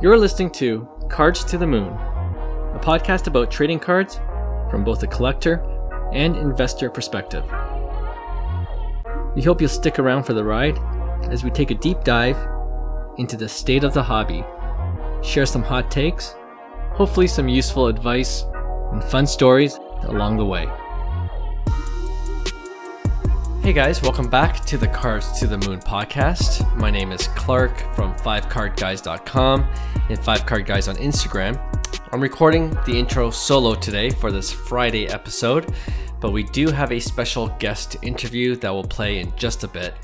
You're listening to Cards to the Moon, a podcast about trading cards from both a collector and investor perspective. We hope you'll stick around for the ride as we take a deep dive into the state of the hobby, share some hot takes, hopefully, some useful advice, and fun stories along the way. Hey guys, welcome back to the Cards to the Moon podcast. My name is Clark from 5cardguys.com and 5cardguys on Instagram. I'm recording the intro solo today for this Friday episode, but we do have a special guest interview that will play in just a bit.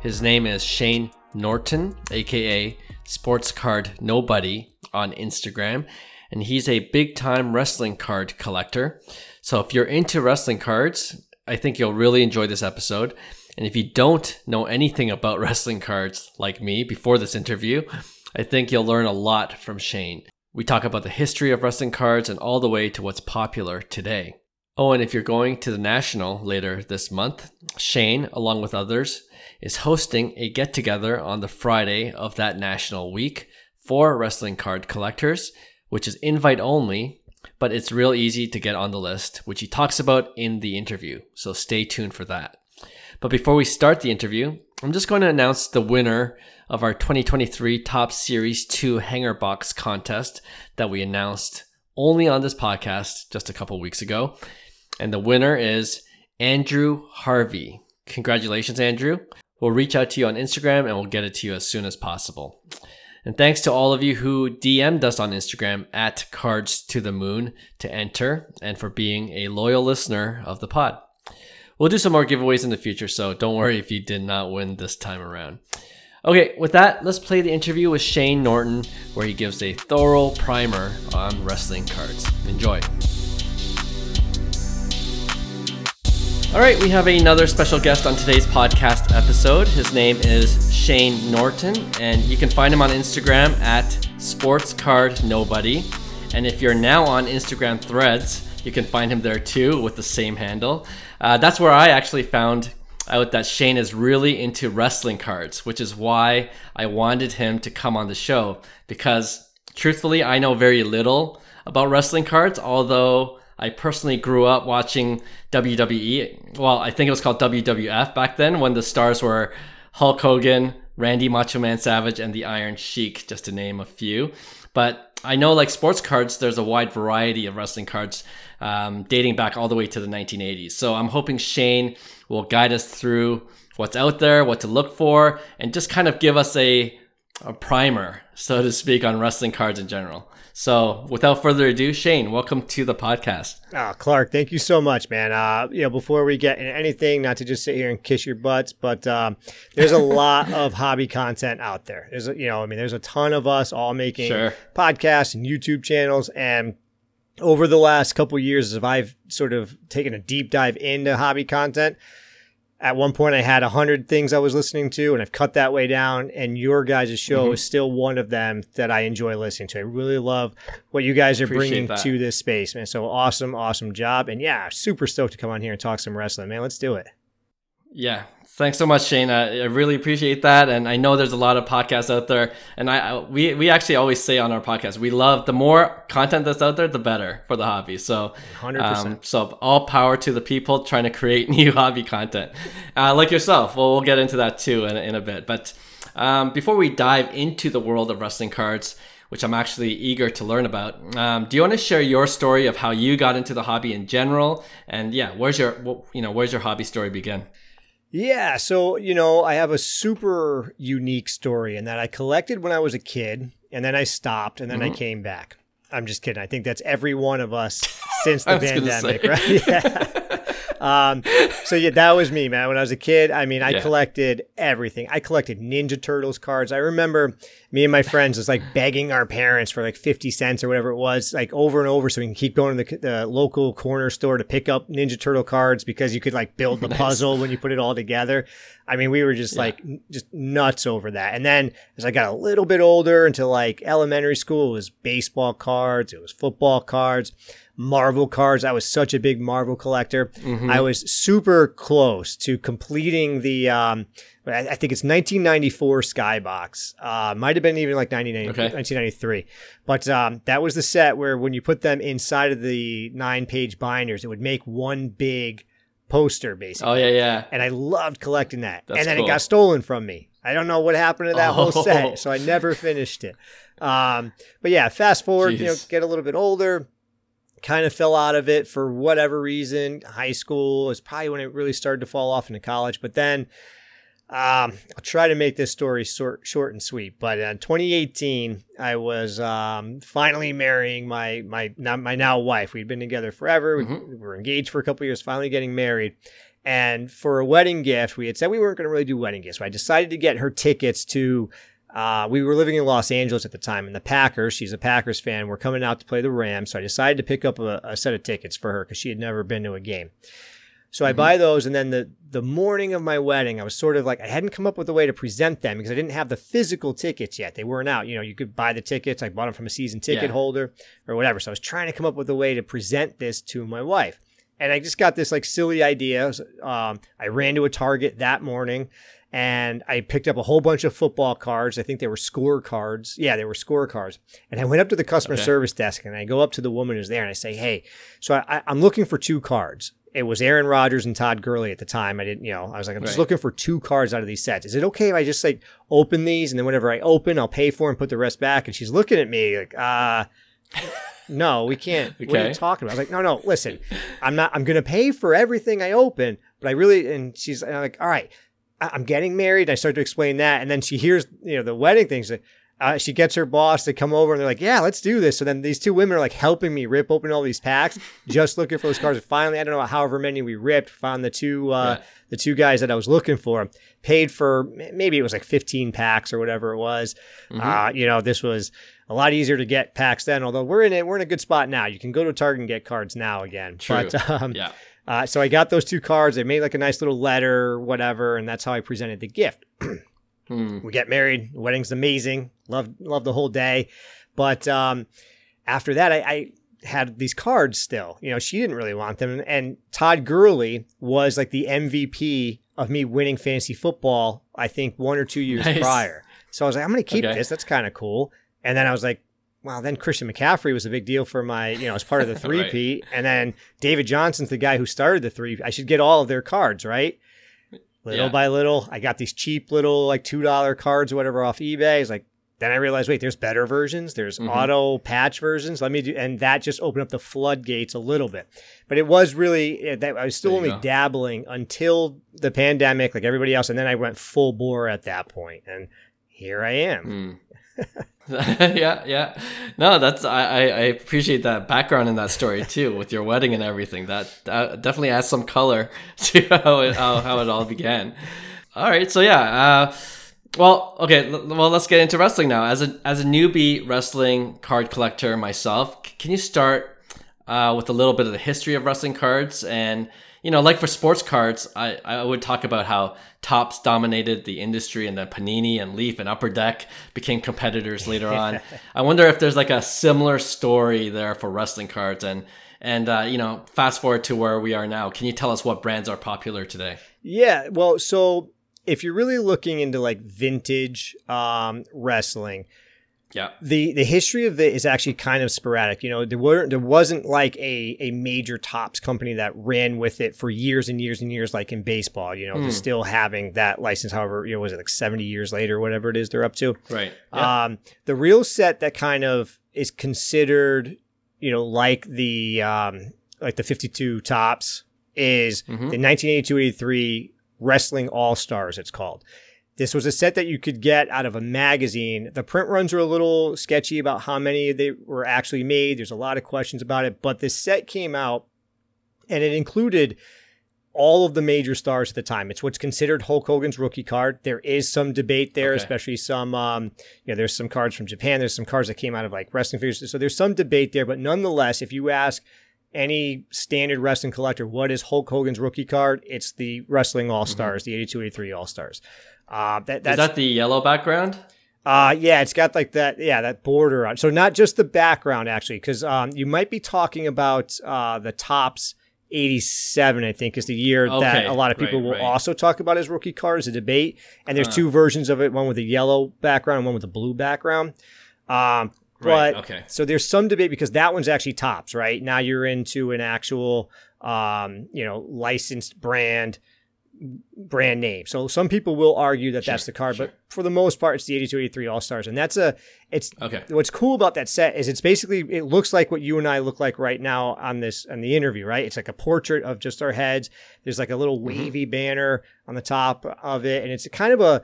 His name is Shane Norton, aka Sports Card Nobody on Instagram, and he's a big time wrestling card collector. So if you're into wrestling cards, I think you'll really enjoy this episode. And if you don't know anything about wrestling cards like me before this interview, I think you'll learn a lot from Shane. We talk about the history of wrestling cards and all the way to what's popular today. Oh, and if you're going to the National later this month, Shane, along with others, is hosting a get together on the Friday of that National week for wrestling card collectors, which is invite only but it's real easy to get on the list, which he talks about in the interview. So stay tuned for that. But before we start the interview, I'm just going to announce the winner of our 2023 Topps Series 2 Hanger Box contest that we announced only on this podcast just a couple weeks ago. And the winner is Andrew Harvey. Congratulations, Andrew. We'll reach out to you on Instagram and we'll get it to you as soon as possible. And thanks to all of you who DM'd us on Instagram at Cards to the Moon to enter and for being a loyal listener of the pod. We'll do some more giveaways in the future, so don't worry if you did not win this time around. Okay, with that, let's play the interview with Shane Norton, where he gives a thorough primer on wrestling cards. Enjoy. All right, we have another special guest on today's podcast episode. His name is Shane Norton, and you can find him on Instagram at SportsCardNobody. And if you're now on Instagram Threads, you can find him there too with the same handle. Uh, that's where I actually found out that Shane is really into wrestling cards, which is why I wanted him to come on the show. Because truthfully, I know very little about wrestling cards, although I personally grew up watching WWE. Well, I think it was called WWF back then when the stars were Hulk Hogan, Randy Macho Man Savage, and the Iron Sheik, just to name a few. But I know, like sports cards, there's a wide variety of wrestling cards um, dating back all the way to the 1980s. So I'm hoping Shane will guide us through what's out there, what to look for, and just kind of give us a, a primer, so to speak, on wrestling cards in general. So, without further ado, Shane, welcome to the podcast. Oh, Clark, thank you so much, man. Uh, you know, before we get into anything, not to just sit here and kiss your butts, but um, there's a lot of hobby content out there. There's, a, you know, I mean, there's a ton of us all making sure. podcasts and YouTube channels, and over the last couple years, as I've sort of taken a deep dive into hobby content, at one point I had a hundred things I was listening to, and I've cut that way down. And your guys' show mm-hmm. is still one of them that I enjoy listening to. I really love what you guys are Appreciate bringing that. to this space, man. So awesome, awesome job. And yeah, super stoked to come on here and talk some wrestling, man. Let's do it. Yeah, Thanks so much, Shane. I, I, really appreciate that, and I know there's a lot of podcasts out there. And I, I, we we actually always say on our podcast, we love the more content that's out there, the better for the hobby. So, hundred um. So all power to the people trying to create new hobby content, uh, like yourself. Well, we'll get into that too in, in a bit. But um, before we dive into the world of wrestling cards, which I'm actually eager to learn about. Um, do you want to share your story of how you got into the hobby in general? And yeah, where's your you know where's your hobby story begin? Yeah, so you know, I have a super unique story in that I collected when I was a kid, and then I stopped, and then mm-hmm. I came back. I'm just kidding. I think that's every one of us since the pandemic, right? Yeah. Um, so yeah, that was me, man. When I was a kid, I mean, I yeah. collected everything. I collected Ninja Turtles cards. I remember me and my friends was like begging our parents for like 50 cents or whatever it was, like over and over so we can keep going to the, the local corner store to pick up Ninja Turtle cards because you could like build the nice. puzzle when you put it all together. I mean, we were just yeah. like just nuts over that. And then as I got a little bit older into like elementary school, it was baseball cards, it was football cards, Marvel cards. I was such a big Marvel collector. Mm-hmm. I was super close to completing the um, I think it's 1994 Skybox. Uh, might have been even like 1993. But um, that was the set where when you put them inside of the nine page binders, it would make one big poster basically. Oh yeah, yeah. And I loved collecting that. That's and then cool. it got stolen from me. I don't know what happened to that oh. whole set, so I never finished it. Um, but yeah, fast forward, Jeez. you know, get a little bit older, kind of fell out of it for whatever reason. High school is probably when it really started to fall off into college, but then um, I'll try to make this story short, short and sweet. But in 2018, I was um, finally marrying my my now, my now wife. We'd been together forever. Mm-hmm. We were engaged for a couple years. Finally getting married. And for a wedding gift, we had said we weren't going to really do wedding gifts. So I decided to get her tickets to. Uh, we were living in Los Angeles at the time, and the Packers. She's a Packers fan. We're coming out to play the Rams, so I decided to pick up a, a set of tickets for her because she had never been to a game. So I mm-hmm. buy those, and then the the morning of my wedding, I was sort of like I hadn't come up with a way to present them because I didn't have the physical tickets yet. They weren't out. You know, you could buy the tickets. I bought them from a season ticket yeah. holder or whatever. So I was trying to come up with a way to present this to my wife, and I just got this like silly idea. Um, I ran to a Target that morning. And I picked up a whole bunch of football cards. I think they were score cards. Yeah, they were score cards. And I went up to the customer okay. service desk and I go up to the woman who's there and I say, Hey, so I, I'm looking for two cards it was Aaron Rodgers and Todd Gurley at the time. I didn't, you know, I was like, I'm just looking for two cards out of these sets. Is it okay if I just like open these and then whenever I open, I'll pay for and put the rest back? And she's looking at me like, uh, no, we can't. okay. What are you talking about? I was like, no, no, listen, I'm not, I'm going to pay for everything I open, but I really, and she's like, all right, I'm getting married. I start to explain that. And then she hears, you know, the wedding things. Uh, she gets her boss to come over and they're like, yeah, let's do this. So then these two women are like helping me rip open all these packs, just looking for those cards. And finally, I don't know however many we ripped, found the two, uh, yeah. the two guys that I was looking for, paid for maybe it was like 15 packs or whatever it was. Mm-hmm. Uh, you know, this was a lot easier to get packs then, although we're in it, we're in a good spot now. You can go to Target and get cards now again. True. But, um, yeah. Uh, so I got those two cards. They made like a nice little letter, whatever, and that's how I presented the gift. Mm. We get married. The wedding's amazing. Love love the whole day. But um, after that, I, I had these cards still. You know, she didn't really want them. And Todd Gurley was like the MVP of me winning fantasy football, I think one or two years nice. prior. So I was like, I'm going to keep okay. this. That's kind of cool. And then I was like, well, then Christian McCaffrey was a big deal for my, you know, as part of the three P. right. And then David Johnson's the guy who started the three. I should get all of their cards, right? Little yeah. by little, I got these cheap little like two dollar cards or whatever off eBay. It's like then I realized, wait, there's better versions. There's mm-hmm. auto patch versions. Let me do, and that just opened up the floodgates a little bit. But it was really that I was still only go. dabbling until the pandemic, like everybody else, and then I went full bore at that point, and here I am. Mm. yeah, yeah. No, that's I, I appreciate that background in that story too, with your wedding and everything. That, that definitely adds some color to how it how, how it all began. All right, so yeah. Uh, well, okay. L- well, let's get into wrestling now. As a as a newbie wrestling card collector myself, c- can you start uh, with a little bit of the history of wrestling cards and you know, like for sports cards, I, I would talk about how Topps dominated the industry and then Panini and Leaf and Upper Deck became competitors later on. I wonder if there's like a similar story there for wrestling cards and and uh, you know, fast forward to where we are now. Can you tell us what brands are popular today? Yeah, well, so if you're really looking into like vintage um, wrestling, yeah. The the history of it is actually kind of sporadic. You know, there weren't there wasn't like a a major Topps company that ran with it for years and years and years like in baseball, you know, mm. still having that license however, you know, was it like 70 years later whatever it is they're up to. Right. Yeah. Um the real set that kind of is considered, you know, like the um like the 52 Topps is mm-hmm. the 1982-83 Wrestling All-Stars it's called. This was a set that you could get out of a magazine. The print runs are a little sketchy about how many they were actually made. There's a lot of questions about it, but this set came out and it included all of the major stars at the time. It's what's considered Hulk Hogan's rookie card. There is some debate there, okay. especially some, um, you know, there's some cards from Japan. There's some cards that came out of like wrestling figures. So there's some debate there, but nonetheless, if you ask any standard wrestling collector, what is Hulk Hogan's rookie card? It's the Wrestling All Stars, mm-hmm. the 82 83 All Stars. Uh, that, that's, is that the yellow background? Uh, yeah, it's got like that, yeah, that border on. So not just the background actually, because um, you might be talking about uh, the Topps. 87, I think, is the year okay, that a lot of people right, will right. also talk about as rookie card as a debate. And there's uh, two versions of it, one with a yellow background and one with a blue background. Um, but right, okay. so there's some debate because that one's actually Topps, right? Now you're into an actual, um, you know, licensed brand brand name. So some people will argue that sure, that's the card, sure. but for the most part, it's the 82 83 All Stars. And that's a, it's, okay. What's cool about that set is it's basically, it looks like what you and I look like right now on this, on the interview, right? It's like a portrait of just our heads. There's like a little mm-hmm. wavy mm-hmm. banner on the top of it. And it's kind of a,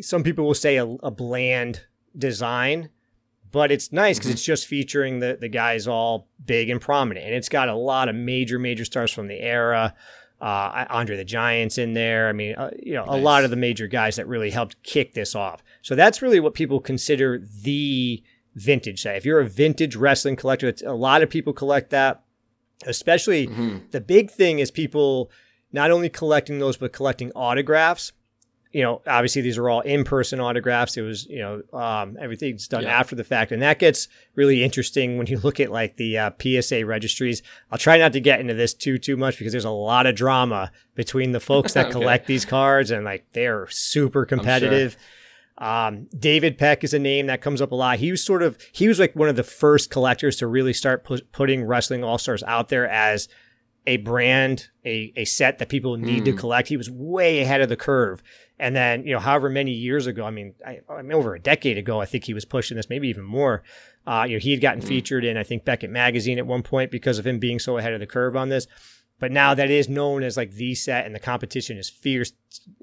some people will say a, a bland design but it's nice because mm-hmm. it's just featuring the the guys all big and prominent, and it's got a lot of major major stars from the era. Uh, Andre the Giant's in there. I mean, uh, you know, nice. a lot of the major guys that really helped kick this off. So that's really what people consider the vintage set. If you're a vintage wrestling collector, a lot of people collect that. Especially mm-hmm. the big thing is people not only collecting those, but collecting autographs you know, obviously these are all in-person autographs. It was, you know, um, everything's done yeah. after the fact, and that gets really interesting when you look at like the uh, PSA registries. I'll try not to get into this too too much because there's a lot of drama between the folks that okay. collect these cards, and like they're super competitive. Um, David Peck is a name that comes up a lot. He was sort of he was like one of the first collectors to really start pu- putting wrestling all stars out there as a brand, a, a set that people need mm. to hmm. collect. He was way ahead of the curve. And then, you know, however many years ago, I mean, I, I mean, over a decade ago, I think he was pushing this, maybe even more. Uh, you know, he had gotten mm. featured in, I think, Beckett Magazine at one point because of him being so ahead of the curve on this. But now that is known as like the set and the competition is fierce.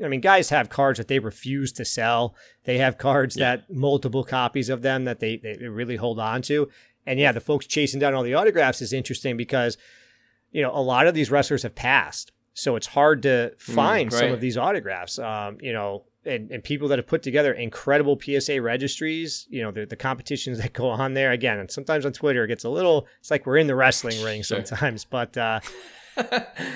I mean, guys have cards that they refuse to sell. They have cards yeah. that multiple copies of them that they, they really hold on to. And yeah, the folks chasing down all the autographs is interesting because, you know, a lot of these wrestlers have passed. So it's hard to mm, find mm, some of these autographs. Um, you know, and, and, people that have put together incredible PSA registries, you know, the, the competitions that go on there again. And sometimes on Twitter, it gets a little, it's like we're in the wrestling ring sure. sometimes, but, uh,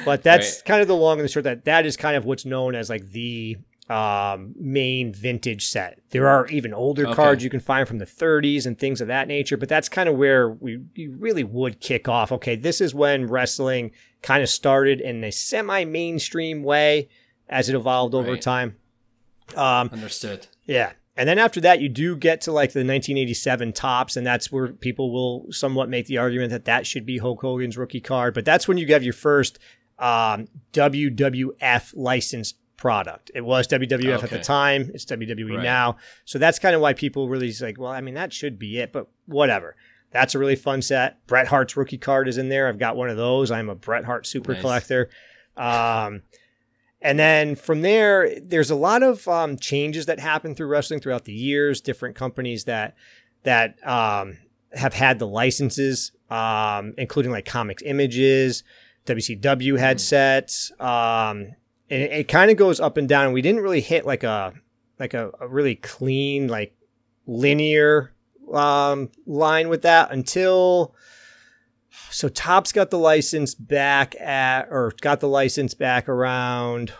but that's right. kind of the long and the short that that is kind of what's known as like the um, main vintage set. There are even older okay. cards you can find from the 30s and things of that nature, but that's kind of where we you really would kick off. Okay, this is when wrestling kind of started in a semi-mainstream way as it evolved over right. time. Um, Understood. Yeah. And then after that, you do get to like the 1987 Topps, and that's where people will somewhat make the argument that that should be Hulk Hogan's rookie card. But that's when you have your first um, WWF licensed product. It was WWF okay. at the time. It's WWE right. now. So that's kind of why people really like, well, I mean, that should be it, but whatever. That's a really fun set. Bret Hart's rookie card is in there. I've got one of those. I'm a Bret Hart super nice. collector. Um, and then from there, there's a lot of um, changes that happen through wrestling throughout the years. Different companies that that um, have had the licenses, um, including like Comics Images, WCW had hmm. sets. Um, and it, it kind of goes up and down. We didn't really hit like a like a, a really clean like linear um, line with that until so Topps got the license back at or got the license back around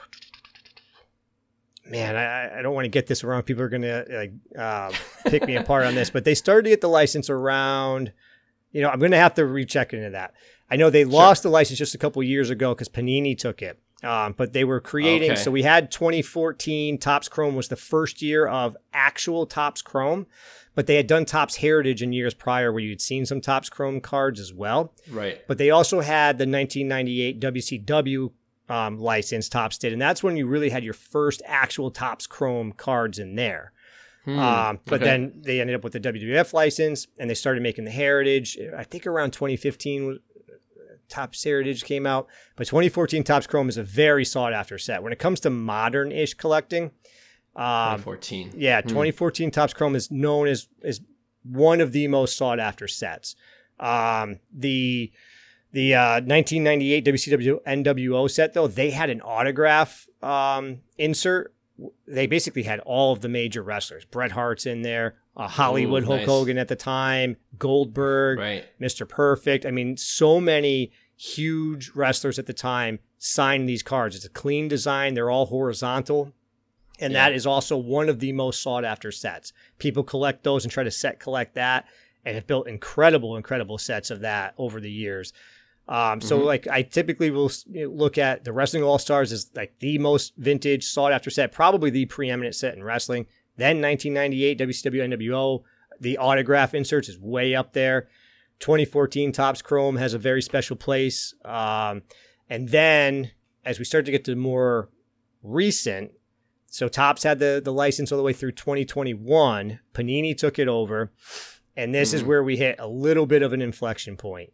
man I, I don't want to get this wrong. People are gonna like uh, pick me apart on this but they started to get the license around you know I'm gonna have to recheck into that. I know they lost the license just a couple years ago because Panini took it um, but they were creating, okay. so we had 2014 Topps Chrome was the first year of actual Topps Chrome, but they had done Topps Heritage in years prior where you'd seen some Topps Chrome cards as well. Right. But they also had the 1998 WCW um, license Topps did, and that's when you really had your first actual Topps Chrome cards in there. Hmm. Um, but okay. then they ended up with the WWF license and they started making the Heritage. I think around 2015 Topps Heritage came out, but 2014 Topps Chrome is a very sought after set. When it comes to modern ish collecting, um, 2014. Yeah, hmm. 2014 Topps Chrome is known as is one of the most sought after sets. Um, the the uh, 1998 WCW NWO set though they had an autograph um, insert. They basically had all of the major wrestlers. Bret Hart's in there. Uh, Hollywood Ooh, Hulk nice. Hogan at the time, Goldberg, right. Mr. Perfect. I mean, so many huge wrestlers at the time signed these cards. It's a clean design, they're all horizontal. And yeah. that is also one of the most sought after sets. People collect those and try to set collect that and have built incredible, incredible sets of that over the years. Um, so mm-hmm. like I typically will look at the Wrestling All Stars as like the most vintage sought after set, probably the preeminent set in wrestling. Then 1998 WCW NWO, the autograph inserts is way up there. 2014 Topps Chrome has a very special place. Um, and then as we start to get to more recent, so Topps had the the license all the way through 2021. Panini took it over, and this mm-hmm. is where we hit a little bit of an inflection point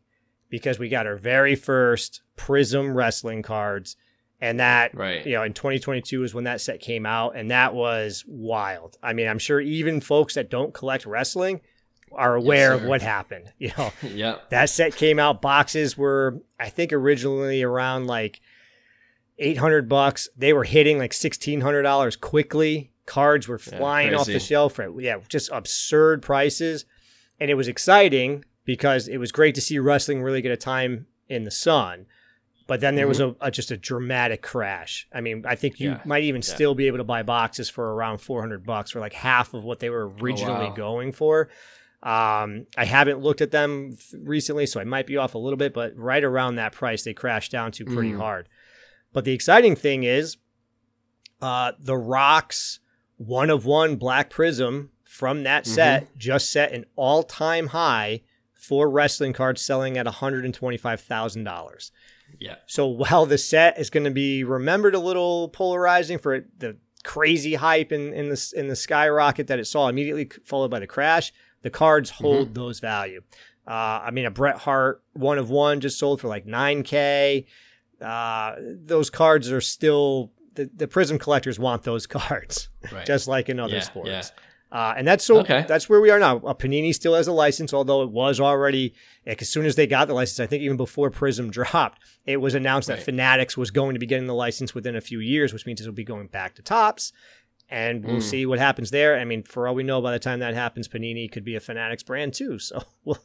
because we got our very first Prizm wrestling cards. And that, right. you know, in 2022 is when that set came out, and that was wild. I mean, I'm sure even folks that don't collect wrestling are aware yes, of what happened. You know, yeah, that set came out. Boxes were, I think, originally around like 800 bucks. They were hitting like $1,600 quickly. Cards were flying yeah, off the shelf for yeah, just absurd prices, and it was exciting because it was great to see wrestling really get a time in the sun. But then there mm-hmm. was a, a, just a dramatic crash. I mean, I think you yeah. might even yeah. still be able to buy boxes for around 400 bucks for like half of what they were originally oh, wow. going for. Um, I haven't looked at them recently, so I might be off a little bit, but right around that price, they crashed down to pretty mm. hard. But the exciting thing is, uh, the Rocks one of one Black Prizm from that mm-hmm. set just set an all time high for wrestling cards selling at $125,000. Yeah. So while the set is going to be remembered a little polarizing for the crazy hype in, in the in the skyrocket that it saw immediately followed by the crash, the cards mm-hmm. hold mm-hmm. those value. Uh, I mean, a Bret Hart one of one just sold for like 9K. Uh, those cards are still the, the Prizm collectors want those cards, right. just like in other yeah, sports. Yeah. Uh, and that's so okay. that's where we are now. Uh, Panini still has a license, although it was already like, as soon as they got the license. I think even before Prizm dropped, it was announced right. that Fanatics was going to be getting the license within a few years, which means it'll be going back to Topps, and we'll mm. see what happens there. I mean, for all we know, by the time that happens, Panini could be a Fanatics brand too. So we'll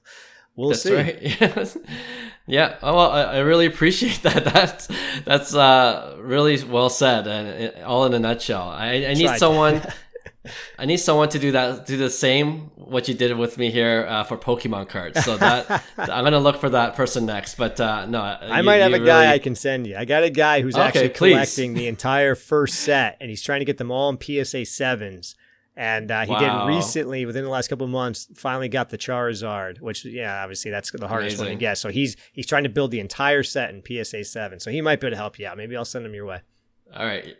we'll that's see. Right. Yes. Yeah. Oh, well, I, I, really appreciate that. That's that's uh, really well said, and all in a nutshell. I, I need someone. I need someone to do that, do the same what you did with me here uh, for Pokemon cards. So that I'm gonna look for that person next. But uh, no, I you, might have a really... guy I can send you. I got a guy who's okay, actually please. collecting the entire first set, and he's trying to get them all in PSA sevens. And uh, he wow. did recently, within the last couple of months, finally got the Charizard, which yeah, obviously that's the hardest Amazing. one to get. So he's he's trying to build the entire set in PSA seven. So he might be able to help you out. Maybe I'll send him your way. All right.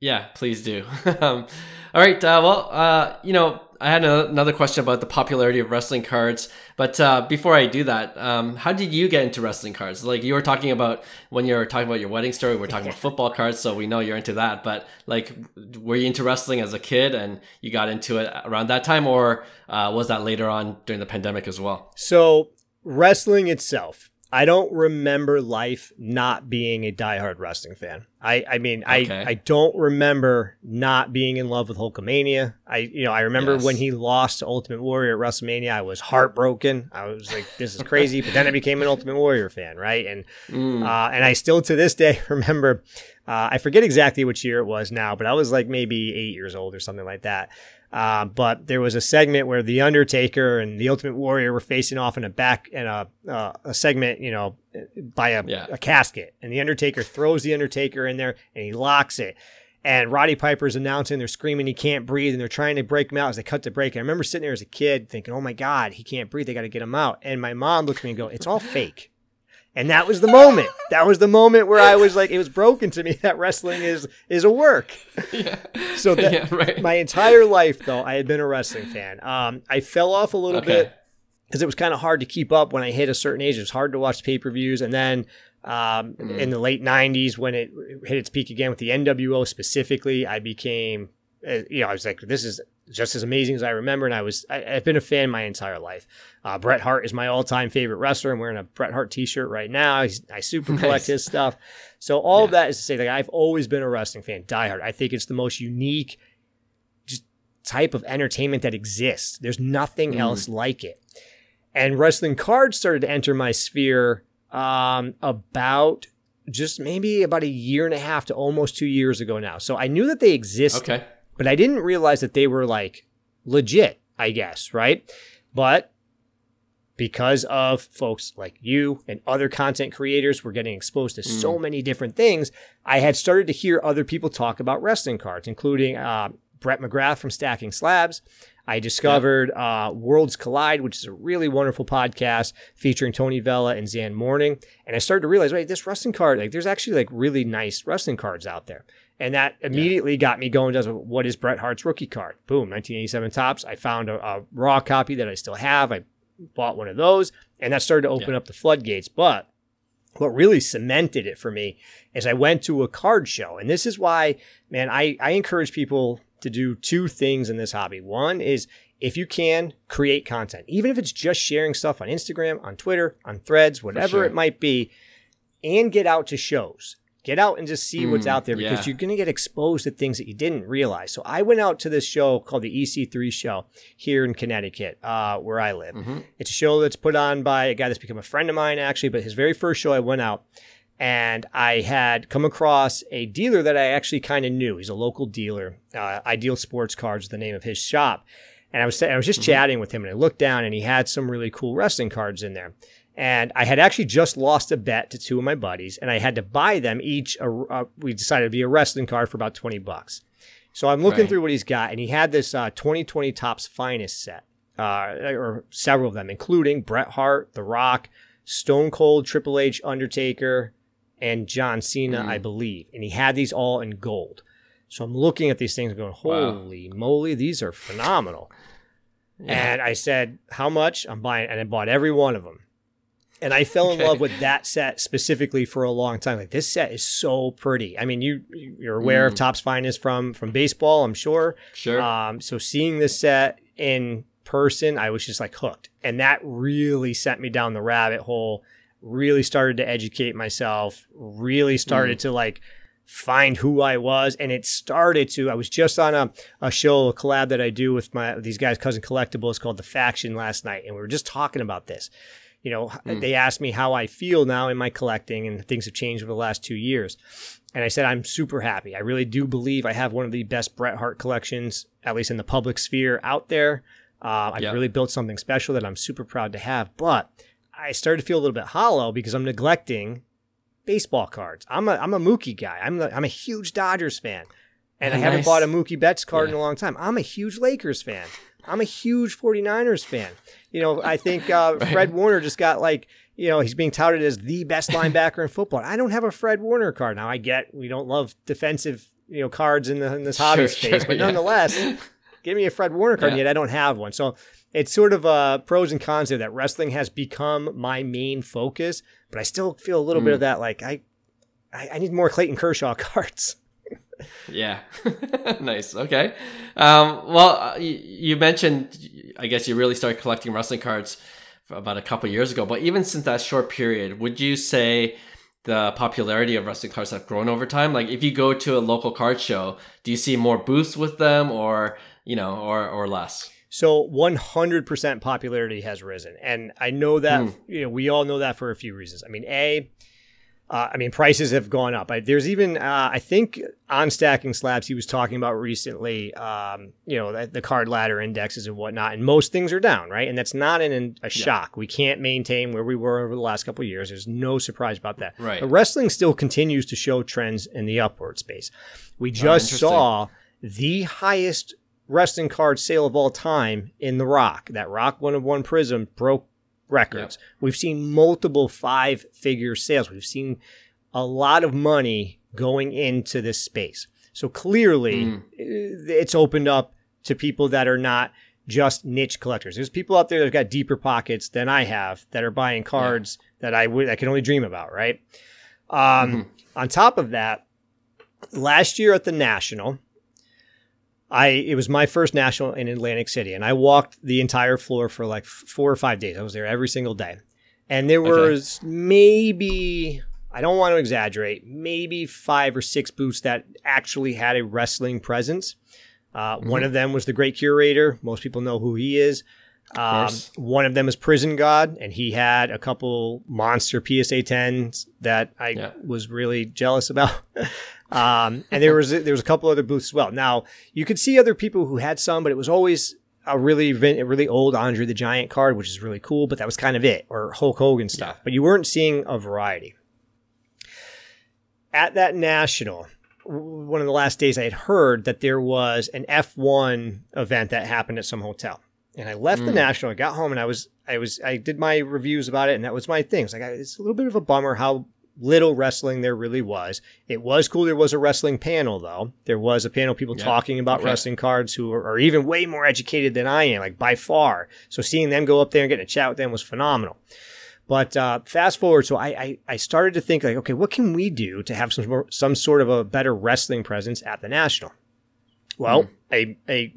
Yeah, please do. um, all right. Uh, well, uh, you know, I had a, another question about the popularity of wrestling cards, but uh, before I do that, um, how did you get into wrestling cards? Like you were talking about when you were talking about your wedding story, we are talking about football cards, so we know you're into that. But like, were you into wrestling as a kid and you got into it around that time, or uh, was that later on during the pandemic as well? So wrestling itself I don't remember life not being a diehard wrestling fan. I, I mean, okay. I, I don't remember not being in love with Hulkamania. I, you know, I remember yes. when he lost to Ultimate Warrior at WrestleMania, I was heartbroken. I was like, this is crazy. but then I became an Ultimate Warrior fan, right? And, mm. uh, and I still to this day remember, uh, I forget exactly which year it was now, but I was like maybe eight years old or something like that. Uh, but there was a segment where the Undertaker and the Ultimate Warrior were facing off in a back in a uh, a segment, you know, by a, yeah. a casket, and the Undertaker throws the Undertaker in there and he locks it. And Roddy Piper's announcing, they're screaming he can't breathe, and they're trying to break him out as they cut the break. And I remember sitting there as a kid thinking, "Oh my God, he can't breathe! They got to get him out." And my mom looked at me and go, "It's all fake." And that was the moment. That was the moment where I was like, it was broken to me that wrestling is is a work. Yeah. So that, yeah, right. my entire life, though, I had been a wrestling fan. Um, I fell off a little okay. bit because it was kind of hard to keep up when I hit a certain age. It was hard to watch pay per views, and then um, mm. in the late '90s, when it hit its peak again with the NWO specifically, I became, uh, you know, I was like, this is just as amazing as I remember. And I was, I, have been a fan my entire life. Uh, Bret Hart is my all time favorite wrestler. I'm wearing a Bret Hart t shirt right now. He's, I super collect nice. his stuff. So all yeah. of that is to say, like, I've always been a wrestling fan, diehard. I think it's the most unique, just type of entertainment that exists. There's nothing mm. else like it. And wrestling cards started to enter my sphere um, about just maybe about a year and a half to almost two years ago now. So I knew that they existed, okay. But I didn't realize that they were like legit, I guess, right? But because of folks like you and other content creators were getting exposed to mm. so many different things, I had started to hear other people talk about wrestling cards, including uh, Brett McGrath from Stacking Slabs. I discovered uh, Worlds Collide, which is a really wonderful podcast featuring Tony Vella and Zan Morning. And I started to realize, wait, this wrestling card, like, there's actually like really nice wrestling cards out there. And that immediately yeah. got me going. Does what is Bret Hart's rookie card? Boom, 1987 Topps. I found a, a, raw copy that I still have. I bought one of those, and that started to open yeah. up the floodgates. But what really cemented it for me is I went to a card show, and this is why, man, I I encourage people to do two things in this hobby. One is if you can create content, even if it's just sharing stuff on Instagram, on Twitter, on threads, whatever sure. it might be, and get out to shows. Get out and just see mm, what's out there because yeah. you're going to get exposed to things that you didn't realize. So I went out to this show called the EC3 show here in Connecticut, uh, where I live. Mm-hmm. It's a show that's put on by a guy that's become a friend of mine, actually. But his very first show, I went out and I had come across a dealer that I actually kind of knew. He's a local dealer. Uh, Ideal Sports Cards, the name of his shop. And I was I was just mm-hmm. chatting with him, and I looked down, and he had some really cool wrestling cards in there. And I had actually just lost a bet to two of my buddies, and I had to buy them each. A, a, we decided to be a wrestling card for about twenty bucks. So I'm looking right. through what he's got, and he had this uh, 2020 Topps Finest set, uh, or several of them, including Bret Hart, The Rock, Stone Cold, Triple H, Undertaker, and John Cena, mm. I believe. And he had these all in gold. So I'm looking at these things going, holy wow. moly, these are phenomenal. Yeah. And I said, how much? I'm buying, and I bought every one of them. And I fell in love with that set specifically for a long time. Like this set is so pretty. I mean, you you're aware mm. of Topps Finest from from baseball, I'm sure. Sure. Um, so seeing this set in person, I was just like hooked, and that really sent me down the rabbit hole really started to educate myself, really started mm. to like find who I was. And it started to, I was just on a, a show, a collab that I do with my, these guys, Cousin Collectibles called The Faction last night. And we were just talking about this. You know, mm. they asked me how I feel now in my collecting and things have changed over the last two years. And I said, I'm super happy. I really do believe I have one of the best Bret Hart collections, at least in the public sphere out there. Uh, I've yep. really built something special that I'm super proud to have. But I started to feel a little bit hollow because I'm neglecting baseball cards. I'm a I'm a Mookie guy. I'm a, I'm a huge Dodgers fan, and oh, I haven't nice. bought a Mookie Betts card yeah. in a long time. I'm a huge Lakers fan. I'm a huge 49ers fan. You know, I think uh, right. Fred Warner just got like you know he's being touted as the best linebacker in football. I don't have a Fred Warner card now. I get we don't love defensive you know cards in the in this hobby sure, space, sure, but yeah. nonetheless, give me a Fred Warner card. Yeah. Yet I don't have one. So it's sort of uh, pros and cons there that wrestling has become my main focus, but I still feel a little mm. bit of mm. that like I, I, I need more Clayton Kershaw cards. Yeah, nice. Okay. Um, well, uh, you, you, mentioned, I guess you really started collecting wrestling cards about a couple years ago, but even since that short period, would you say? the popularity of wrestling cards have grown over time like if you go to a local card show do you see more booths with them or you know or or less so 100% popularity has risen, and I know that mm. you know we all know that for a few reasons. I mean, a, uh, I mean prices have gone up. I, there's even uh, I think on stacking slabs he was talking about recently. Um, you know the, the, card ladder indexes and whatnot, and most things are down, right? And that's not an, a shock. Yeah. We can't maintain where we were over the last couple years. There's no surprise about that. Right. But wrestling still continues to show trends in the upward space. We oh, just oh, saw the highest wrestling card sale of all time in The Rock. That Rock one of one Prizm broke records. Yep. We've seen multiple five figure sales. We've seen a lot of money going into this space. So clearly, mm. it's opened up to people that are not just niche collectors. There's people out there that've got deeper pockets than I have that are buying cards yeah. that I would I can only dream about. Right. Um, mm-hmm. On top of that, last year at the National, I it was my first national in Atlantic City, and I walked the entire floor for like four or five days. I was there every single day, and there was okay. maybe I don't want to exaggerate, maybe five or six booths that actually had a wrestling presence. Uh, mm-hmm. One of them was the Great Curator. Most people know who he is. Um, one of them is Prison God, and he had a couple monster PSA 10s that I yeah. was really jealous about. Um, and there was there was a couple other booths as well. Now you could see other people who had some, but it was always a really a really old Andre the Giant card, which is really cool. But that was kind of it, or Hulk Hogan stuff. Yeah. But you weren't seeing a variety. At that national, one of the last days, I had heard that there was an F1 event that happened at some hotel and I left mm. the national. I got home and I was I was I did my reviews about it, and that was my thing. It's like it's a little bit of a bummer how little wrestling there really was. It was cool. There was a wrestling panel though. There was a panel of people yeah. talking about okay. wrestling cards who are, are, even way more educated than I am, like by far. So seeing them go up there and getting a chat with them was phenomenal. But uh, fast forward, so I, I, I started to think like, okay, what can we do to have some some sort of a better wrestling presence at the national? Well, mm. a a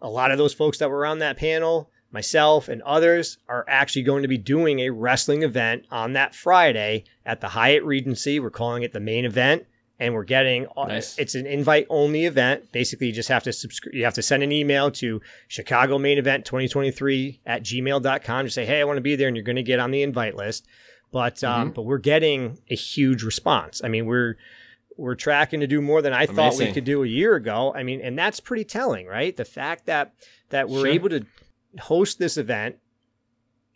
a lot of those folks that were on that panel, myself and others, are actually going to be doing a wrestling event on that Friday at the Hyatt Regency. We're calling it the main event. And we're getting nice. it's an invite only event. Basically, you just have to subscribe. You have to send an email to Chicago Main Event 2023 at gmail.com to say, hey, I want to be there. And you're going to get on the invite list. But um, mm-hmm. but we're getting a huge response. I mean, we're we're tracking to do more than I Amazing. thought we could do a year ago. I mean, and that's pretty telling, right? The fact that that we're sure. able to host this event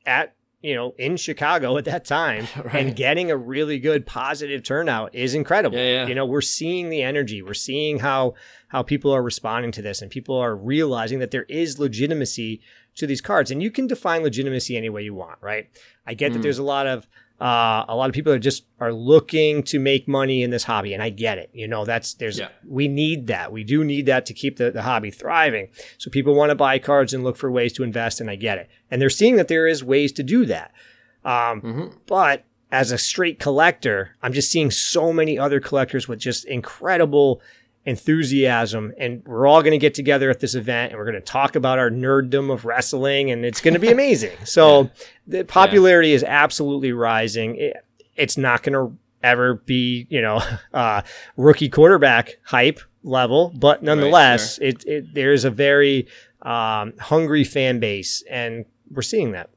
at you know in Chicago at that time right. and getting a really good positive turnout is incredible. Yeah, yeah. You know, we're seeing the energy, we're seeing how how people are responding to this, and people are realizing that there is legitimacy to these cards, and you can define legitimacy any way you want, right? I get mm. that there's a lot of uh, a lot of people are just are looking to make money in this hobby, and I get it. You know, that's there's yeah. we need that. We do need that to keep the, the hobby thriving. So people want to buy cards and look for ways to invest, and I get it. And they're seeing that there is ways to do that. Um, mm-hmm. But as a straight collector, I'm just seeing so many other collectors with just incredible enthusiasm and we're all going to get together at this event and we're going to talk about our nerddom of wrestling and it's going to be amazing. so yeah. the popularity yeah. is absolutely rising. It, it's not going to ever be, you know, uh, rookie quarterback hype level, but nonetheless, right, sure. it, it, there's a very um, hungry fan base and we're seeing that.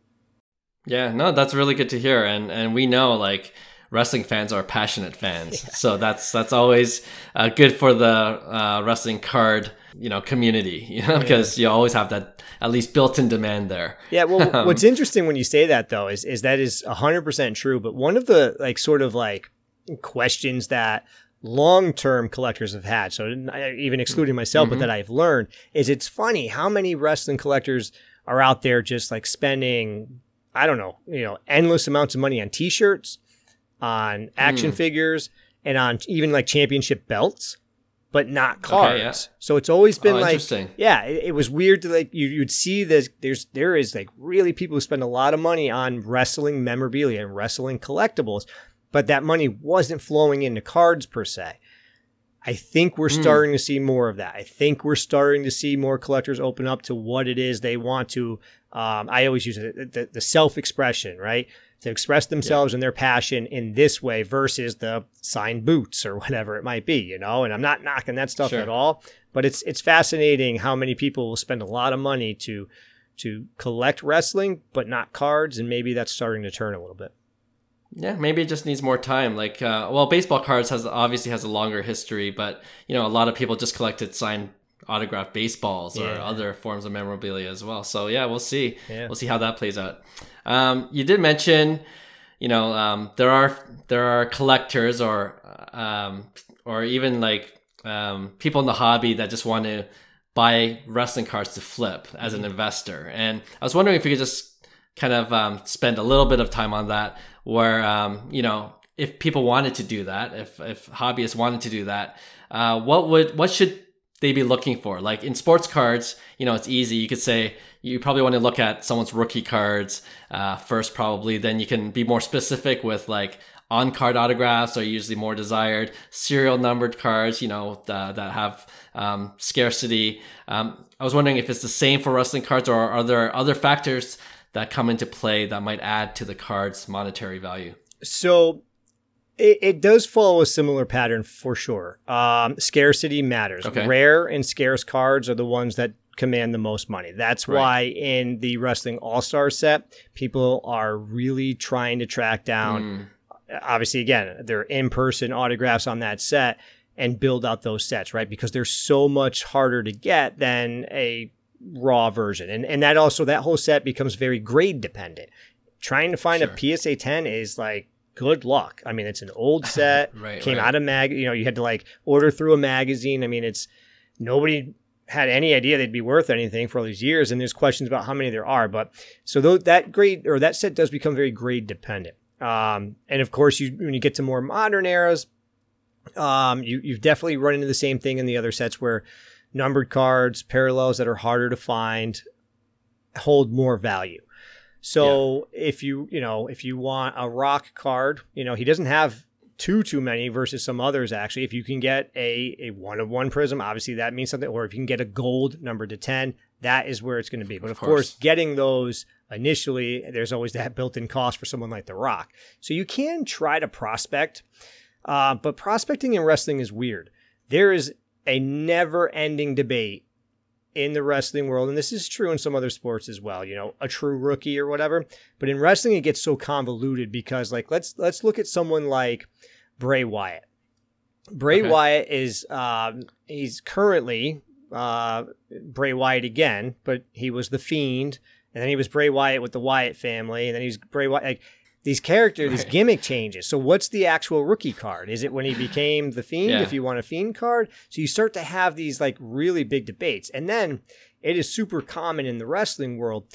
Yeah, no, that's really good to hear. And, and we know like, wrestling fans are passionate fans. Yeah. So that's that's always uh, good for the uh, wrestling card you know community you know because yeah. you always have that at least built-in demand there yeah well what's interesting when you say that though is is that is 100% true but one of the like sort of like questions that long-term collectors have had so even excluding myself mm-hmm. but that i've learned is it's funny how many wrestling collectors are out there just like spending i don't know you know endless amounts of money on t-shirts on action mm. figures and on even like championship belts, but not cards. Okay, yeah. So it's always been oh, like, yeah, it, it, was weird to like you you'd see this. There's there is like really people who spend a lot of money on wrestling memorabilia and wrestling collectibles, but that money wasn't flowing into cards per se. I think we're mm. starting to see more of that. I think we're starting to see more collectors open up to what it is they want to. Um, I always use it, the, the self expression, right? To express themselves yeah. and their passion in this way versus the signed boots or whatever it might be, you know. And I'm not knocking that stuff sure. at all, but it's it's fascinating how many people will spend a lot of money to to collect wrestling, but not cards, and maybe that's starting to turn a little bit. Yeah, maybe it just needs more time. Like, uh, well, baseball cards has obviously has a longer history, but you know, a lot of people just collected signed autographed baseballs yeah. or other forms of memorabilia as well. So yeah, we'll see. Yeah. We'll see how that plays out. Um, you did mention, you know, um, there are there are collectors or um, or even like um, people in the hobby that just want to buy wrestling cards to flip as an mm-hmm. investor. And I was wondering if you could just kind of um, spend a little bit of time on that, where um, you know if people wanted to do that, if if hobbyists wanted to do that, uh, what would what should they be looking for? Like in sports cards, you know, it's easy. You could say you probably want to look at someone's rookie cards uh, first, probably. Then you can be more specific with like on card autographs are usually more desired. Serial numbered cards, you know, that have um, scarcity. Um, I was wondering if it's the same for wrestling cards or are there other factors that come into play that might add to the card's monetary value? So It, it, does follow a similar pattern for sure. Um, scarcity matters. Okay. Rare and scarce cards are the ones that command the most money. That's right. why in the Wrestling All Star set, people are really trying to track down. Mm. Obviously, again, they're in person autographs on that set and build out those sets, right? Because they're so much harder to get than a raw version. And and that also that whole set becomes very grade dependent. Trying to find sure. a PSA 10 is like good luck. I mean, it's an old set, right, came right. out of mag, you know, you had to like order through a magazine. I mean, it's nobody had any idea they'd be worth anything for all these years and there's questions about how many there are, but so th- that grade or that set does become very grade dependent. Um, and of course, you when you get to more modern eras, um, you you've definitely run into the same thing in the other sets where numbered cards, parallels that are harder to find, hold more value. So yeah. if you you know if you want a rock card, you know he doesn't have too too many versus some others actually. If you can get a a one of one Prizm, obviously that means something. Or if you can get a gold number to ten, that is where it's going to be. But of, of course. course, getting those initially, there's always that built-in cost for someone like The Rock. So you can try to prospect, uh, but prospecting in wrestling is weird. There is a never-ending debate in the wrestling world, and this is true in some other sports as well, you know, a true rookie or whatever. But in wrestling, it gets so convoluted because like let's let's look at someone like Bray Wyatt. Bray okay. Wyatt is um, he's currently uh, Bray Wyatt again, but he was the Fiend, and then he was Bray Wyatt with the Wyatt family, and then he's Bray Wyatt. Like, these character, these gimmick changes. So what's the actual rookie card? Is it when he became the fiend? Yeah. If you want a fiend card, so you start to have these like really big debates, and then it is super common in the wrestling world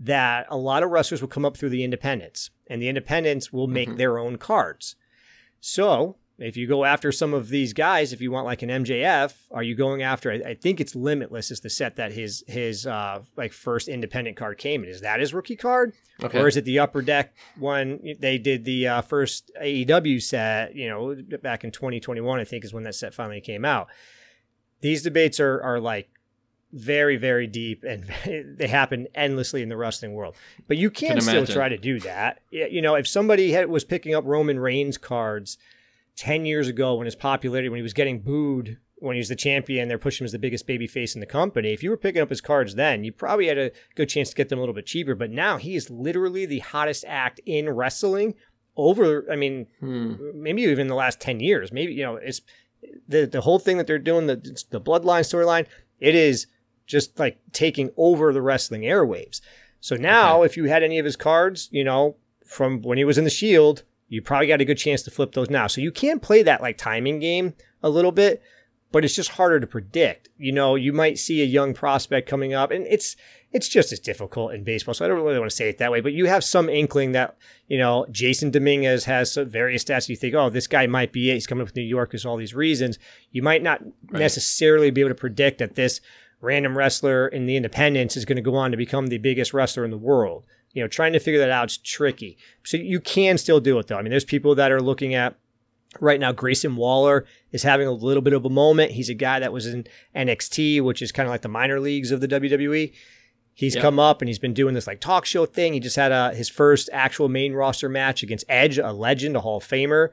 that a lot of wrestlers will come up through the independents, and the independents will make mm-hmm. their own cards. So if you go after some of these guys, if you want like an MJF, are you going after? I, I think it's Limitless is the set that his his uh, like first independent card came in. Is that his rookie card, okay. or is it the Upper Deck one? They did the uh, first AEW set, you know, back in 2021. I think is when that set finally came out. These debates are are like very very deep and they happen endlessly in the wrestling world but you can, can still try to do that you know if somebody had, was picking up roman reigns cards 10 years ago when his popularity, when he was getting booed when he was the champion, they're pushing him as the biggest baby face in the company. If you were picking up his cards then, you probably had a good chance to get them a little bit cheaper. But now he is literally the hottest act in wrestling over, I mean, hmm. maybe even the last 10 years. Maybe, you know, it's the, the whole thing that they're doing, the, the bloodline storyline, it is just like taking over the wrestling airwaves. So now, okay. if you had any of his cards, you know, from when he was in the Shield, you probably got a good chance to flip those now. So you can play that like timing game a little bit, but it's just harder to predict. You know, you might see a young prospect coming up and it's it's just as difficult in baseball. So I don't really want to say it that way, but you have some inkling that, you know, Jasson Dominguez has some various stats. You think, oh, this guy might be it. He's coming up with New York because all these reasons. You might not right. necessarily be able to predict that this random wrestler in the independents is going to go on to become the biggest wrestler in the world. You know, trying to figure that out is tricky. So you can still do it though. I mean, there's people that are looking at right now. Grayson Waller is having a little bit of a moment. He's a guy that was in NXT, which is kind of like the minor leagues of the WWE. He's yep. come up and he's been doing this like talk show thing. He just had a, his first actual main roster match against Edge, a legend, a Hall of Famer.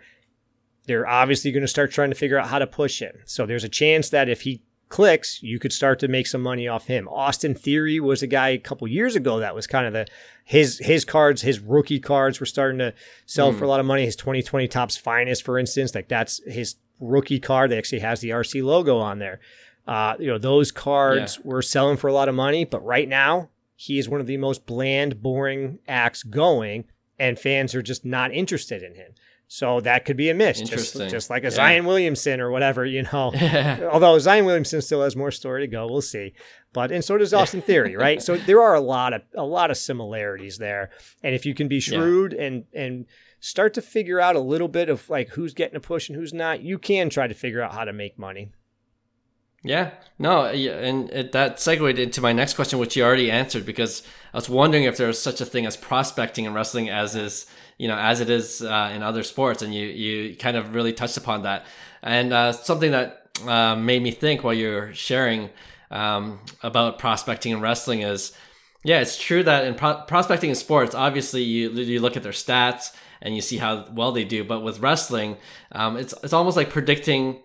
They're obviously going to start trying to figure out how to push him. So there's a chance that if he clicks, you could start to make some money off him. Austin Theory was a guy a couple years ago that was kind of the his his cards, his rookie cards were starting to sell mm. for a lot of money. His 2020 Topps Finest, for instance, like that's his rookie card that actually has the RC logo on there. Uh, you know, those cards yeah. were selling for a lot of money, but right now he is one of the most bland, boring acts going, and fans are just not interested in him. So that could be a miss, just, just like a yeah. Zion Williamson or whatever, you know. Although Zion Williamson still has more story to go, we'll see. But and so does Austin Theory, right? So there are a lot of a lot of similarities there. And if you can be shrewd yeah. and and start to figure out a little bit of like who's getting a push and who's not, you can try to figure out how to make money. Yeah, no, yeah, and it, that segued into my next question, which you already answered, because I was wondering if there was such a thing as prospecting in wrestling as is you know as it is uh, in other sports and you you kind of really touched upon that and uh, something that uh, made me think while you're sharing um, about prospecting and wrestling is yeah it's true that in pro- prospecting in sports obviously you you look at their stats and you see how well they do. But with wrestling, um, it's it's almost like predicting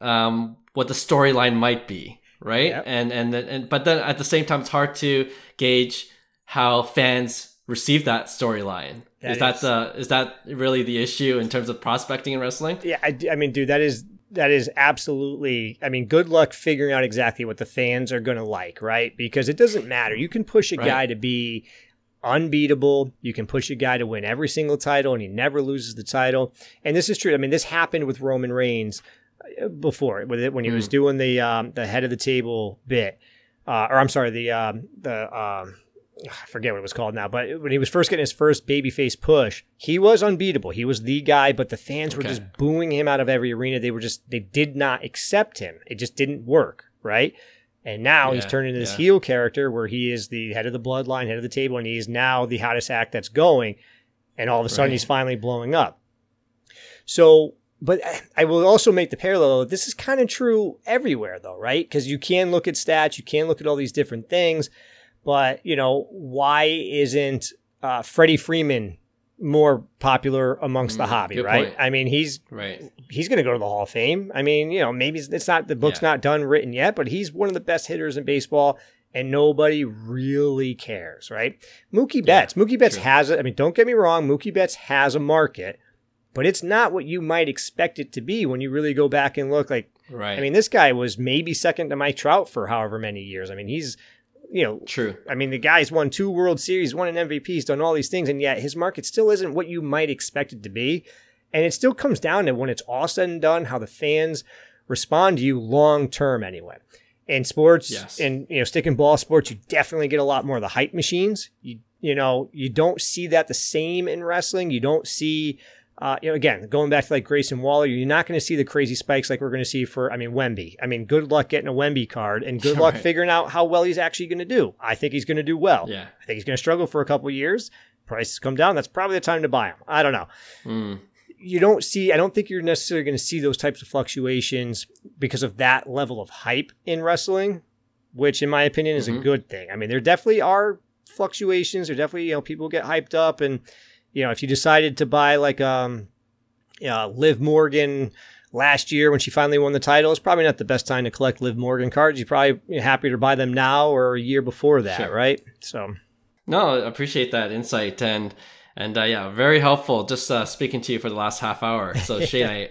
um, what the storyline might be, right? Yep. And and and but then at the same time, it's hard to gauge how fans receive that storyline. Is that the is that really the issue in terms of prospecting in wrestling? Yeah, I, I mean, dude, that is that is absolutely i mean good luck figuring out exactly what the fans are going to like right because it doesn't matter you can push a right. guy to be unbeatable you can push a guy to win every single title and he never loses the title and this is true i mean this happened with roman reigns before when he was hmm. doing the um, the head of the table bit uh, or i'm sorry the um, the um, I forget what it was called now, but when he was first getting his first babyface push, he was unbeatable. He was the guy, but the fans were just booing him out of every arena. They were just they did not accept him. It just didn't work, right? And now yeah, he's turned into this yeah. heel character where he is the head of the bloodline, head of the table, and he is now the hottest act that's going. And all of a sudden, right. he's finally blowing up. So, but I will also make the parallel. This is kind of true everywhere, though, right? Because you can look at stats, you can look at all these different things but you know, why isn't uh, Freddie Freeman more popular amongst mm, the hobby? Right? Point. I mean, he's right. He's going to go to the Hall of Fame. I mean, you know, maybe it's not the book's yeah. not done written yet, but he's one of the best hitters in baseball. And nobody really cares, right? Mookie Betts. Yeah, Mookie Betts true. has it. I mean, don't get me wrong. Mookie Betts has a market, but it's not what you might expect it to be when you really go back and look. Like, right. I mean, this guy was maybe second to Mike Trout for however many years. I mean, he's you know, true. I mean, the guy's won two World Series, won an MVP, he's done all these things, and yet his market still isn't what you might expect it to be. And it still comes down to when it's all said and done, how the fans respond to you long term, anyway. In sports, yes. and you know, stick and ball sports, you definitely get a lot more of the hype machines. You you know, you don't see that the same in wrestling. You don't see uh, you know, again, going back to like Grayson Waller, you're not going to see the crazy spikes like we're going to see for, I mean, Wemby. I mean, good luck getting a Wemby card and good luck right. figuring out how well he's actually going to do. I think he's going to do well. Yeah. I think he's going to struggle for a couple years. Prices come down. That's probably the time to buy him. I don't know. Mm. You don't see, I don't think you're necessarily going to see those types of fluctuations because of that level of hype in wrestling, which in my opinion is mm-hmm. a good thing. I mean, there definitely are fluctuations. There definitely, you know, people get hyped up and, you know, if you decided to buy like um, uh, Liv Morgan last year when she finally won the title, it's probably not the best time to collect Liv Morgan cards. You're probably happier to buy them now or a year before that, sure. right? So, no, I appreciate that insight and and uh, yeah, very helpful. Just uh, speaking to you for the last half hour. So Shane, I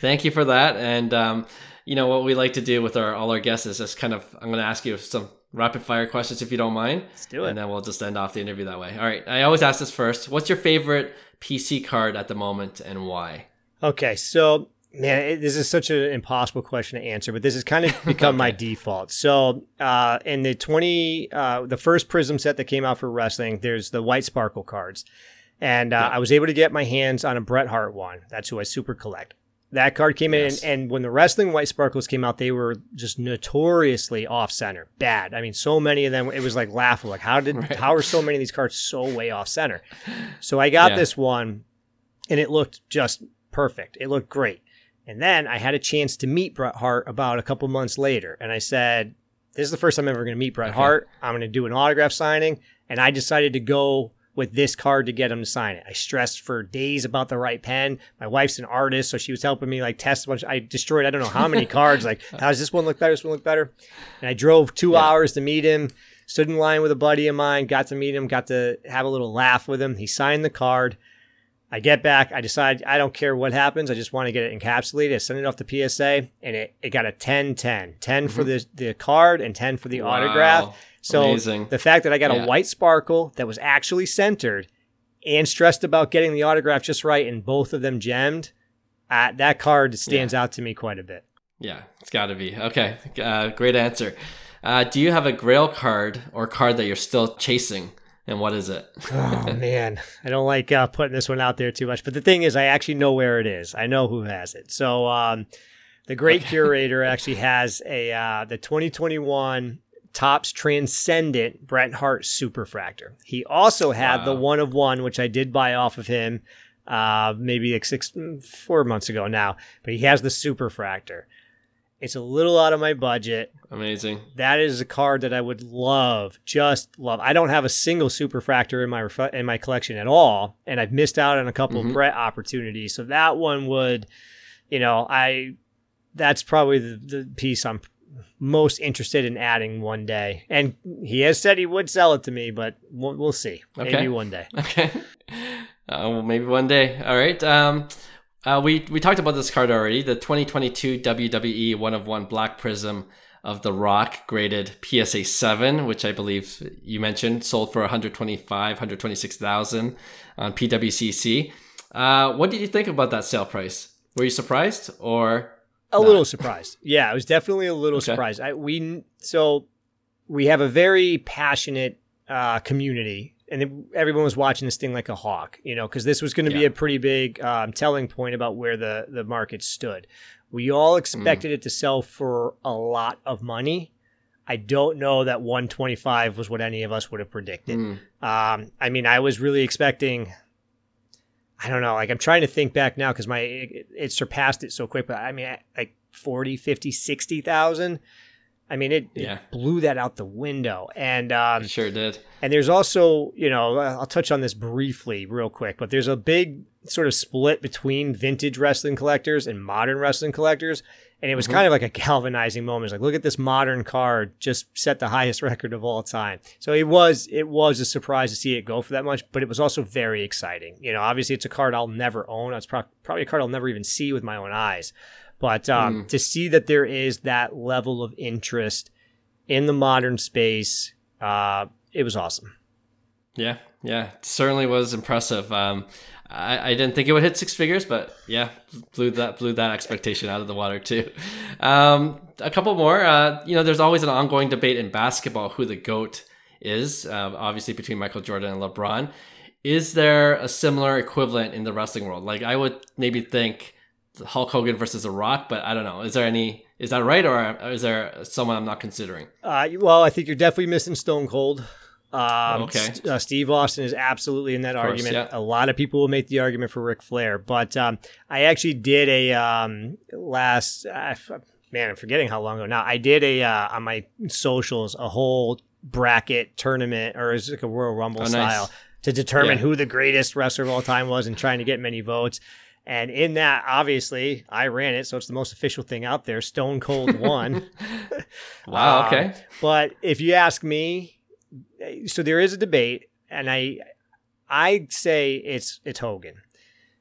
thank you for that. And um, you know what we like to do with our all our guests is just kind of I'm going to ask you some rapid fire questions if you don't mind. Let's do it. And then we'll just end off the interview that way. All right. I always ask this first. What's your favorite PC card at the moment and why? Okay. So, man, this is such an impossible question to answer, but this has kind of become okay. my default. So, uh, in the 20, uh, the first Prizm set that came out for wrestling, there's the white sparkle cards. And uh, I was able to get my hands on a Bret Hart one. That's who I super collect. That card came yes. in, and, and, when the wrestling white sparkles came out, they were just notoriously off center, bad. I mean, so many of them, it was like laughable. Like, how did right. how are so many of these cards so way off center? So I got yeah. this one, and it looked just perfect. It looked great. And then I had a chance to meet Bret Hart about a couple months later, and I said, "This is the first time I'm ever going to meet Bret okay. Hart. I'm going to do an autograph signing." And I decided to go with this card to get him to sign it. I stressed for days about the right pen. My wife's an artist, so she was helping me like test a bunch. I destroyed I don't know how many cards. Like, how does this one look better? This one look better? And I drove two yeah. hours to meet him. Stood in line with a buddy of mine. Got to meet him. Got to have a little laugh with him. He signed the card. I get back. I decide I don't care what happens. I just want to get it encapsulated. I send it off to PSA, and it, it got a 10 10. 10 mm-hmm. for the, the card and 10 for the wow. autograph. So Amazing. the fact that I got yeah. a white sparkle that was actually centered and stressed about getting the autograph just right and both of them gemmed, uh, that card stands yeah. out to me quite a bit. Yeah, it's got to be. Okay, uh, great answer. Uh, do you have a grail card or card that you're still chasing? And what is it? oh man, I don't like uh, putting this one out there too much. But the thing is, I actually know where it is. I know who has it. So um, the great okay. curator actually has a uh, the 2021 Topps Transcendent Bret Hart Superfractor. He also had wow. the one of one, which I did buy off of him uh, maybe like six, four months ago now. But he has the Superfractor. It's a little out of my budget. Amazing. That is a card that I would love, just love. I don't have a single superfractor in my in my collection at all, and I've missed out on a couple mm-hmm. of Bret opportunities. So that one would, you know, I that's probably the, the piece I'm most interested in adding one day. And he has said he would sell it to me, but we'll, we'll see. Okay. Maybe one day. Okay. Uh, well, maybe one day. All right. Um, uh, we we talked about this card already. The 2022 WWE One of One Black Prizm of The Rock graded PSA 7, which I believe you mentioned, sold for 125, 126,000 on PWCC. Uh, what did you think about that sale price? Were you surprised or a not? little surprised? Yeah, I was definitely a little okay. surprised. I, we so we have a very passionate uh, community and everyone was watching this thing like a hawk, you know, because this was going to yeah. be a pretty big um, telling point about where the the market stood. We all expected mm. it to sell for a lot of money. I don't know that 125 was what any of us would have predicted. Mm. Um, I mean, I was really expecting. I don't know. Like I'm trying to think back now because my it, it, surpassed it so quick. But I mean, like 40, 50, 60,000. I mean, it, yeah. it blew that out the window. And um, sure did. And there's also, you know, I'll touch on this briefly, real quick, but there's a big sort of split between vintage wrestling collectors and modern wrestling collectors. And it was mm-hmm. kind of like a galvanizing moment. It's like, look at this modern card, just set the highest record of all time. So it was, it was a surprise to see it go for that much, but it was also very exciting. You know, obviously it's a card I'll never own. It's pro- probably a card I'll never even see with my own eyes. But um, mm. to see that there is that level of interest in the modern space, uh, it was awesome. Yeah, yeah, certainly was impressive. Um, I, I, didn't think it would hit six figures, but yeah, blew that blew that expectation out of the water too. Um, a couple more. Uh, you know, there's always an ongoing debate in basketball who the goat is. Uh, obviously, between Michael Jordan and LeBron. Is there a similar equivalent in the wrestling world? Like, I would maybe think Hulk Hogan versus The Rock, but I don't know. Is there any? Is that right, or is there someone I'm not considering? Uh, well, I think you're definitely missing Stone Cold. Um, okay. uh, Steve Austin is absolutely in that course, argument. Yeah. A lot of people will make the argument for Ric Flair, but um, I actually did a um, last. Uh, man, I'm forgetting how long ago now. I did a uh, on my socials a whole bracket tournament, or is like a Royal Rumble oh, style, nice. to determine yeah. who the greatest wrestler of all time was, and trying to get many votes. And in that, obviously, I ran it, so it's the most official thing out there. Stone Cold won. wow. Um, okay. but if you ask me, so there is a debate, and I, I say it's it's Hogan.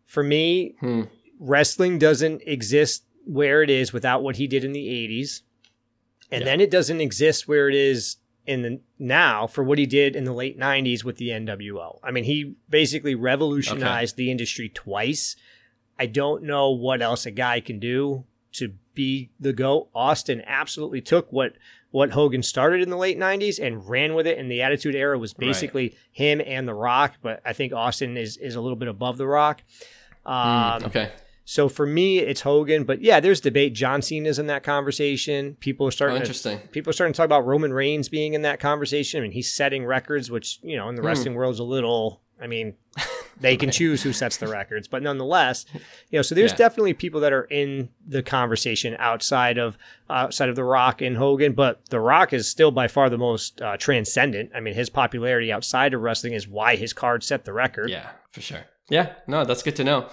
For me, hmm. wrestling doesn't exist where it is without what he did in the '80s, and yeah. then it doesn't exist where it is in the now for what he did in the late 90s with the NWO. I mean, he basically revolutionized okay. the industry twice I don't know what else a guy can do to be the GOAT. Austin absolutely took what what Hogan started in the late 90s and ran with it and the attitude era was basically right. him and the rock but i think austin is is a little bit above the rock. Hmm, um, mm, okay. so for me it's hogan but yeah there's debate. John cena's in that conversation. People are starting oh, interesting. to, people are starting to talk about roman reigns being in that conversation. I mean, he's setting records which you know in the mm. wrestling world is a little I mean, they can choose who sets the records, but nonetheless, you know, so there's yeah. definitely people that are in the conversation outside of outside of The Rock and Hogan, but The Rock is still by far the most uh, transcendent. I mean, his popularity outside of wrestling is why his card set the record. Yeah, for sure. Yeah, no, that's good to know.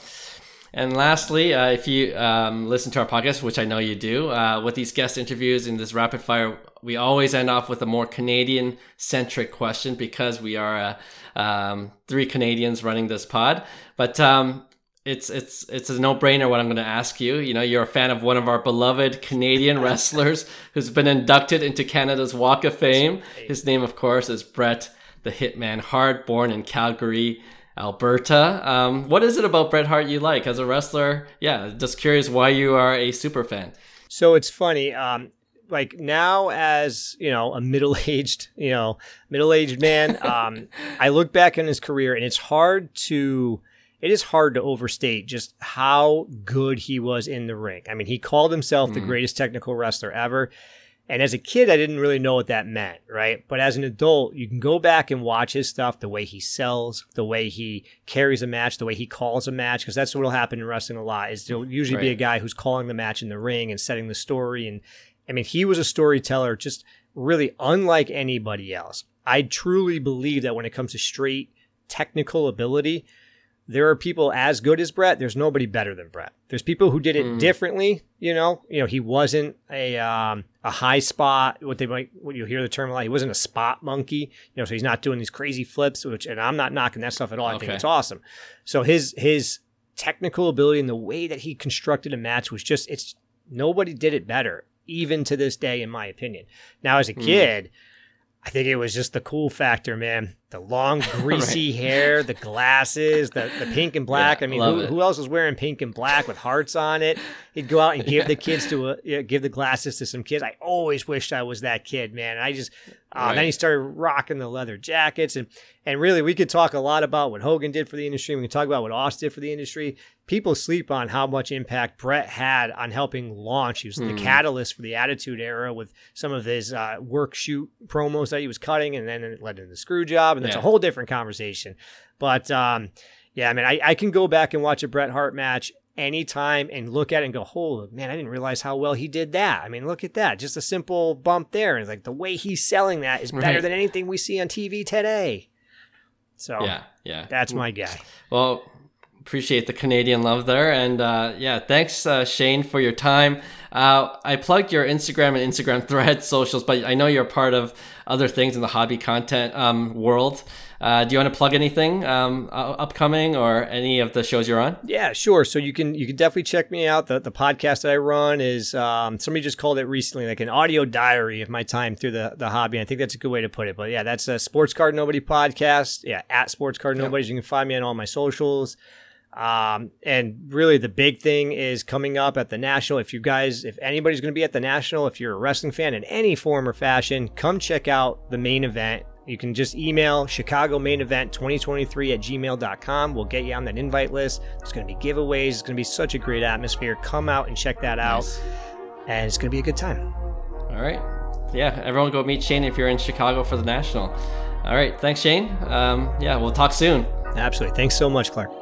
And lastly, uh, if you um, listen to our podcast, which I know you do, uh, with these guest interviews in this rapid fire, we always end off with a more Canadian centric question because we are uh, um, three Canadians running this pod. But um, it's it's it's a no brainer what I'm going to ask you. You know, you're a fan of one of our beloved Canadian wrestlers who's been inducted into Canada's Walk of Fame. His name, of course, is Bret the Hitman Hart, born in Calgary. Alberta. Um, what is it about Bret Hart you like as a wrestler? Yeah, just curious why you are a super fan. So it's funny. Um, like now, as you know, a middle-aged, you know, middle-aged man, um, I look back on his career, and it's hard to. It is hard to overstate just how good he was in the ring. I mean, he called himself mm. the greatest technical wrestler ever. And as a kid, I didn't really know what that meant, right? But as an adult, you can go back and watch his stuff, the way he sells, the way he carries a match, the way he calls a match, because that's what will happen in wrestling a lot. Is there'll usually right. be a guy who's calling the match in the ring and setting the story. And I mean, he was a storyteller, just really unlike anybody else. I truly believe that when it comes to straight technical ability, there are people as good as Bret. There's nobody better than Bret. There's people who did it mm. differently. You know, you know, he wasn't a um, a high spot. What they might, what you hear the term a lot. He wasn't a spot monkey. You know, so he's not doing these crazy flips. Which, and I'm not knocking that stuff at all. I okay. think it's awesome. So his his technical ability and the way that he constructed a match was just it's nobody did it better, even to this day, in my opinion. Now, as a mm. kid. Mm I think it was just the cool factor, man. The long, greasy right. hair, the glasses, the, the pink and black. Yeah, I mean, who, who, else was wearing pink and black with hearts on it? He'd go out and give yeah. the kids to a, you know, give the glasses to some kids. I always wished I was that kid, man. I just uh, right. then he started rocking the leather jackets and and really we could talk a lot about what Hogan did for the industry. We can talk about what Austin did for the industry. People sleep on how much impact Bret had on helping launch. He was mm. the hmm. catalyst for the Attitude Era with some of his uh, work shoot promos that he was cutting, and then it led to the screw job, and that's yeah. a whole different conversation. But um, yeah, I mean, I, I can go back and watch a Bret Hart match anytime and look at it and go, "Oh man, I didn't realize how well he did that." I mean, look at that, just a simple bump there, and like the way he's selling that is better right. than anything we see on TV today. So yeah, yeah, that's my guy. Well, appreciate the Canadian love there, and uh, yeah, thanks uh, Shane for your time. Uh, I plugged your Instagram and Instagram thread socials, but I know you're part of other things in the hobby content um, world. Uh, do you want to plug anything um, upcoming or any of the shows you're on? Yeah, sure. So you can you can definitely check me out. The the podcast that I run is um, somebody just called it recently like an audio diary of my time through the the hobby. I think that's a good way to put it. But yeah, that's a Sports Card Nobody podcast. Yeah, at Sports Card Nobody. Yep. You can find me on all my socials. Um, and really the big thing is coming up at the national. If you guys, if anybody's going to be at the national, if you're a wrestling fan in any form or fashion, come check out the main event. You can just email Chicago Main Event 2023 at gmail.com. We'll get you on that invite list. There's going to be giveaways. It's going to be such a great atmosphere. Come out and check that out. Nice. And it's going to be a good time. All right. Yeah, everyone go meet Shane if you're in Chicago for the National. All right. Thanks, Shane. Um, yeah, we'll talk soon. Absolutely. Thanks so much, Clark.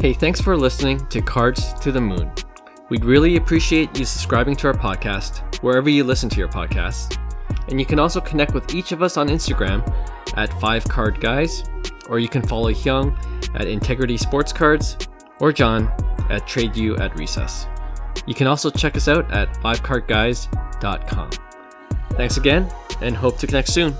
Hey, thanks for listening to Cards to the Moon. We'd really appreciate you subscribing to our podcast wherever you listen to your podcasts. And you can also connect with each of us on Instagram at 5Card Guys, or you can follow Hyung at Integrity Sports Cards, or John at Trade You at Recess. You can also check us out at 5cardguys.com. Thanks again, and hope to connect soon.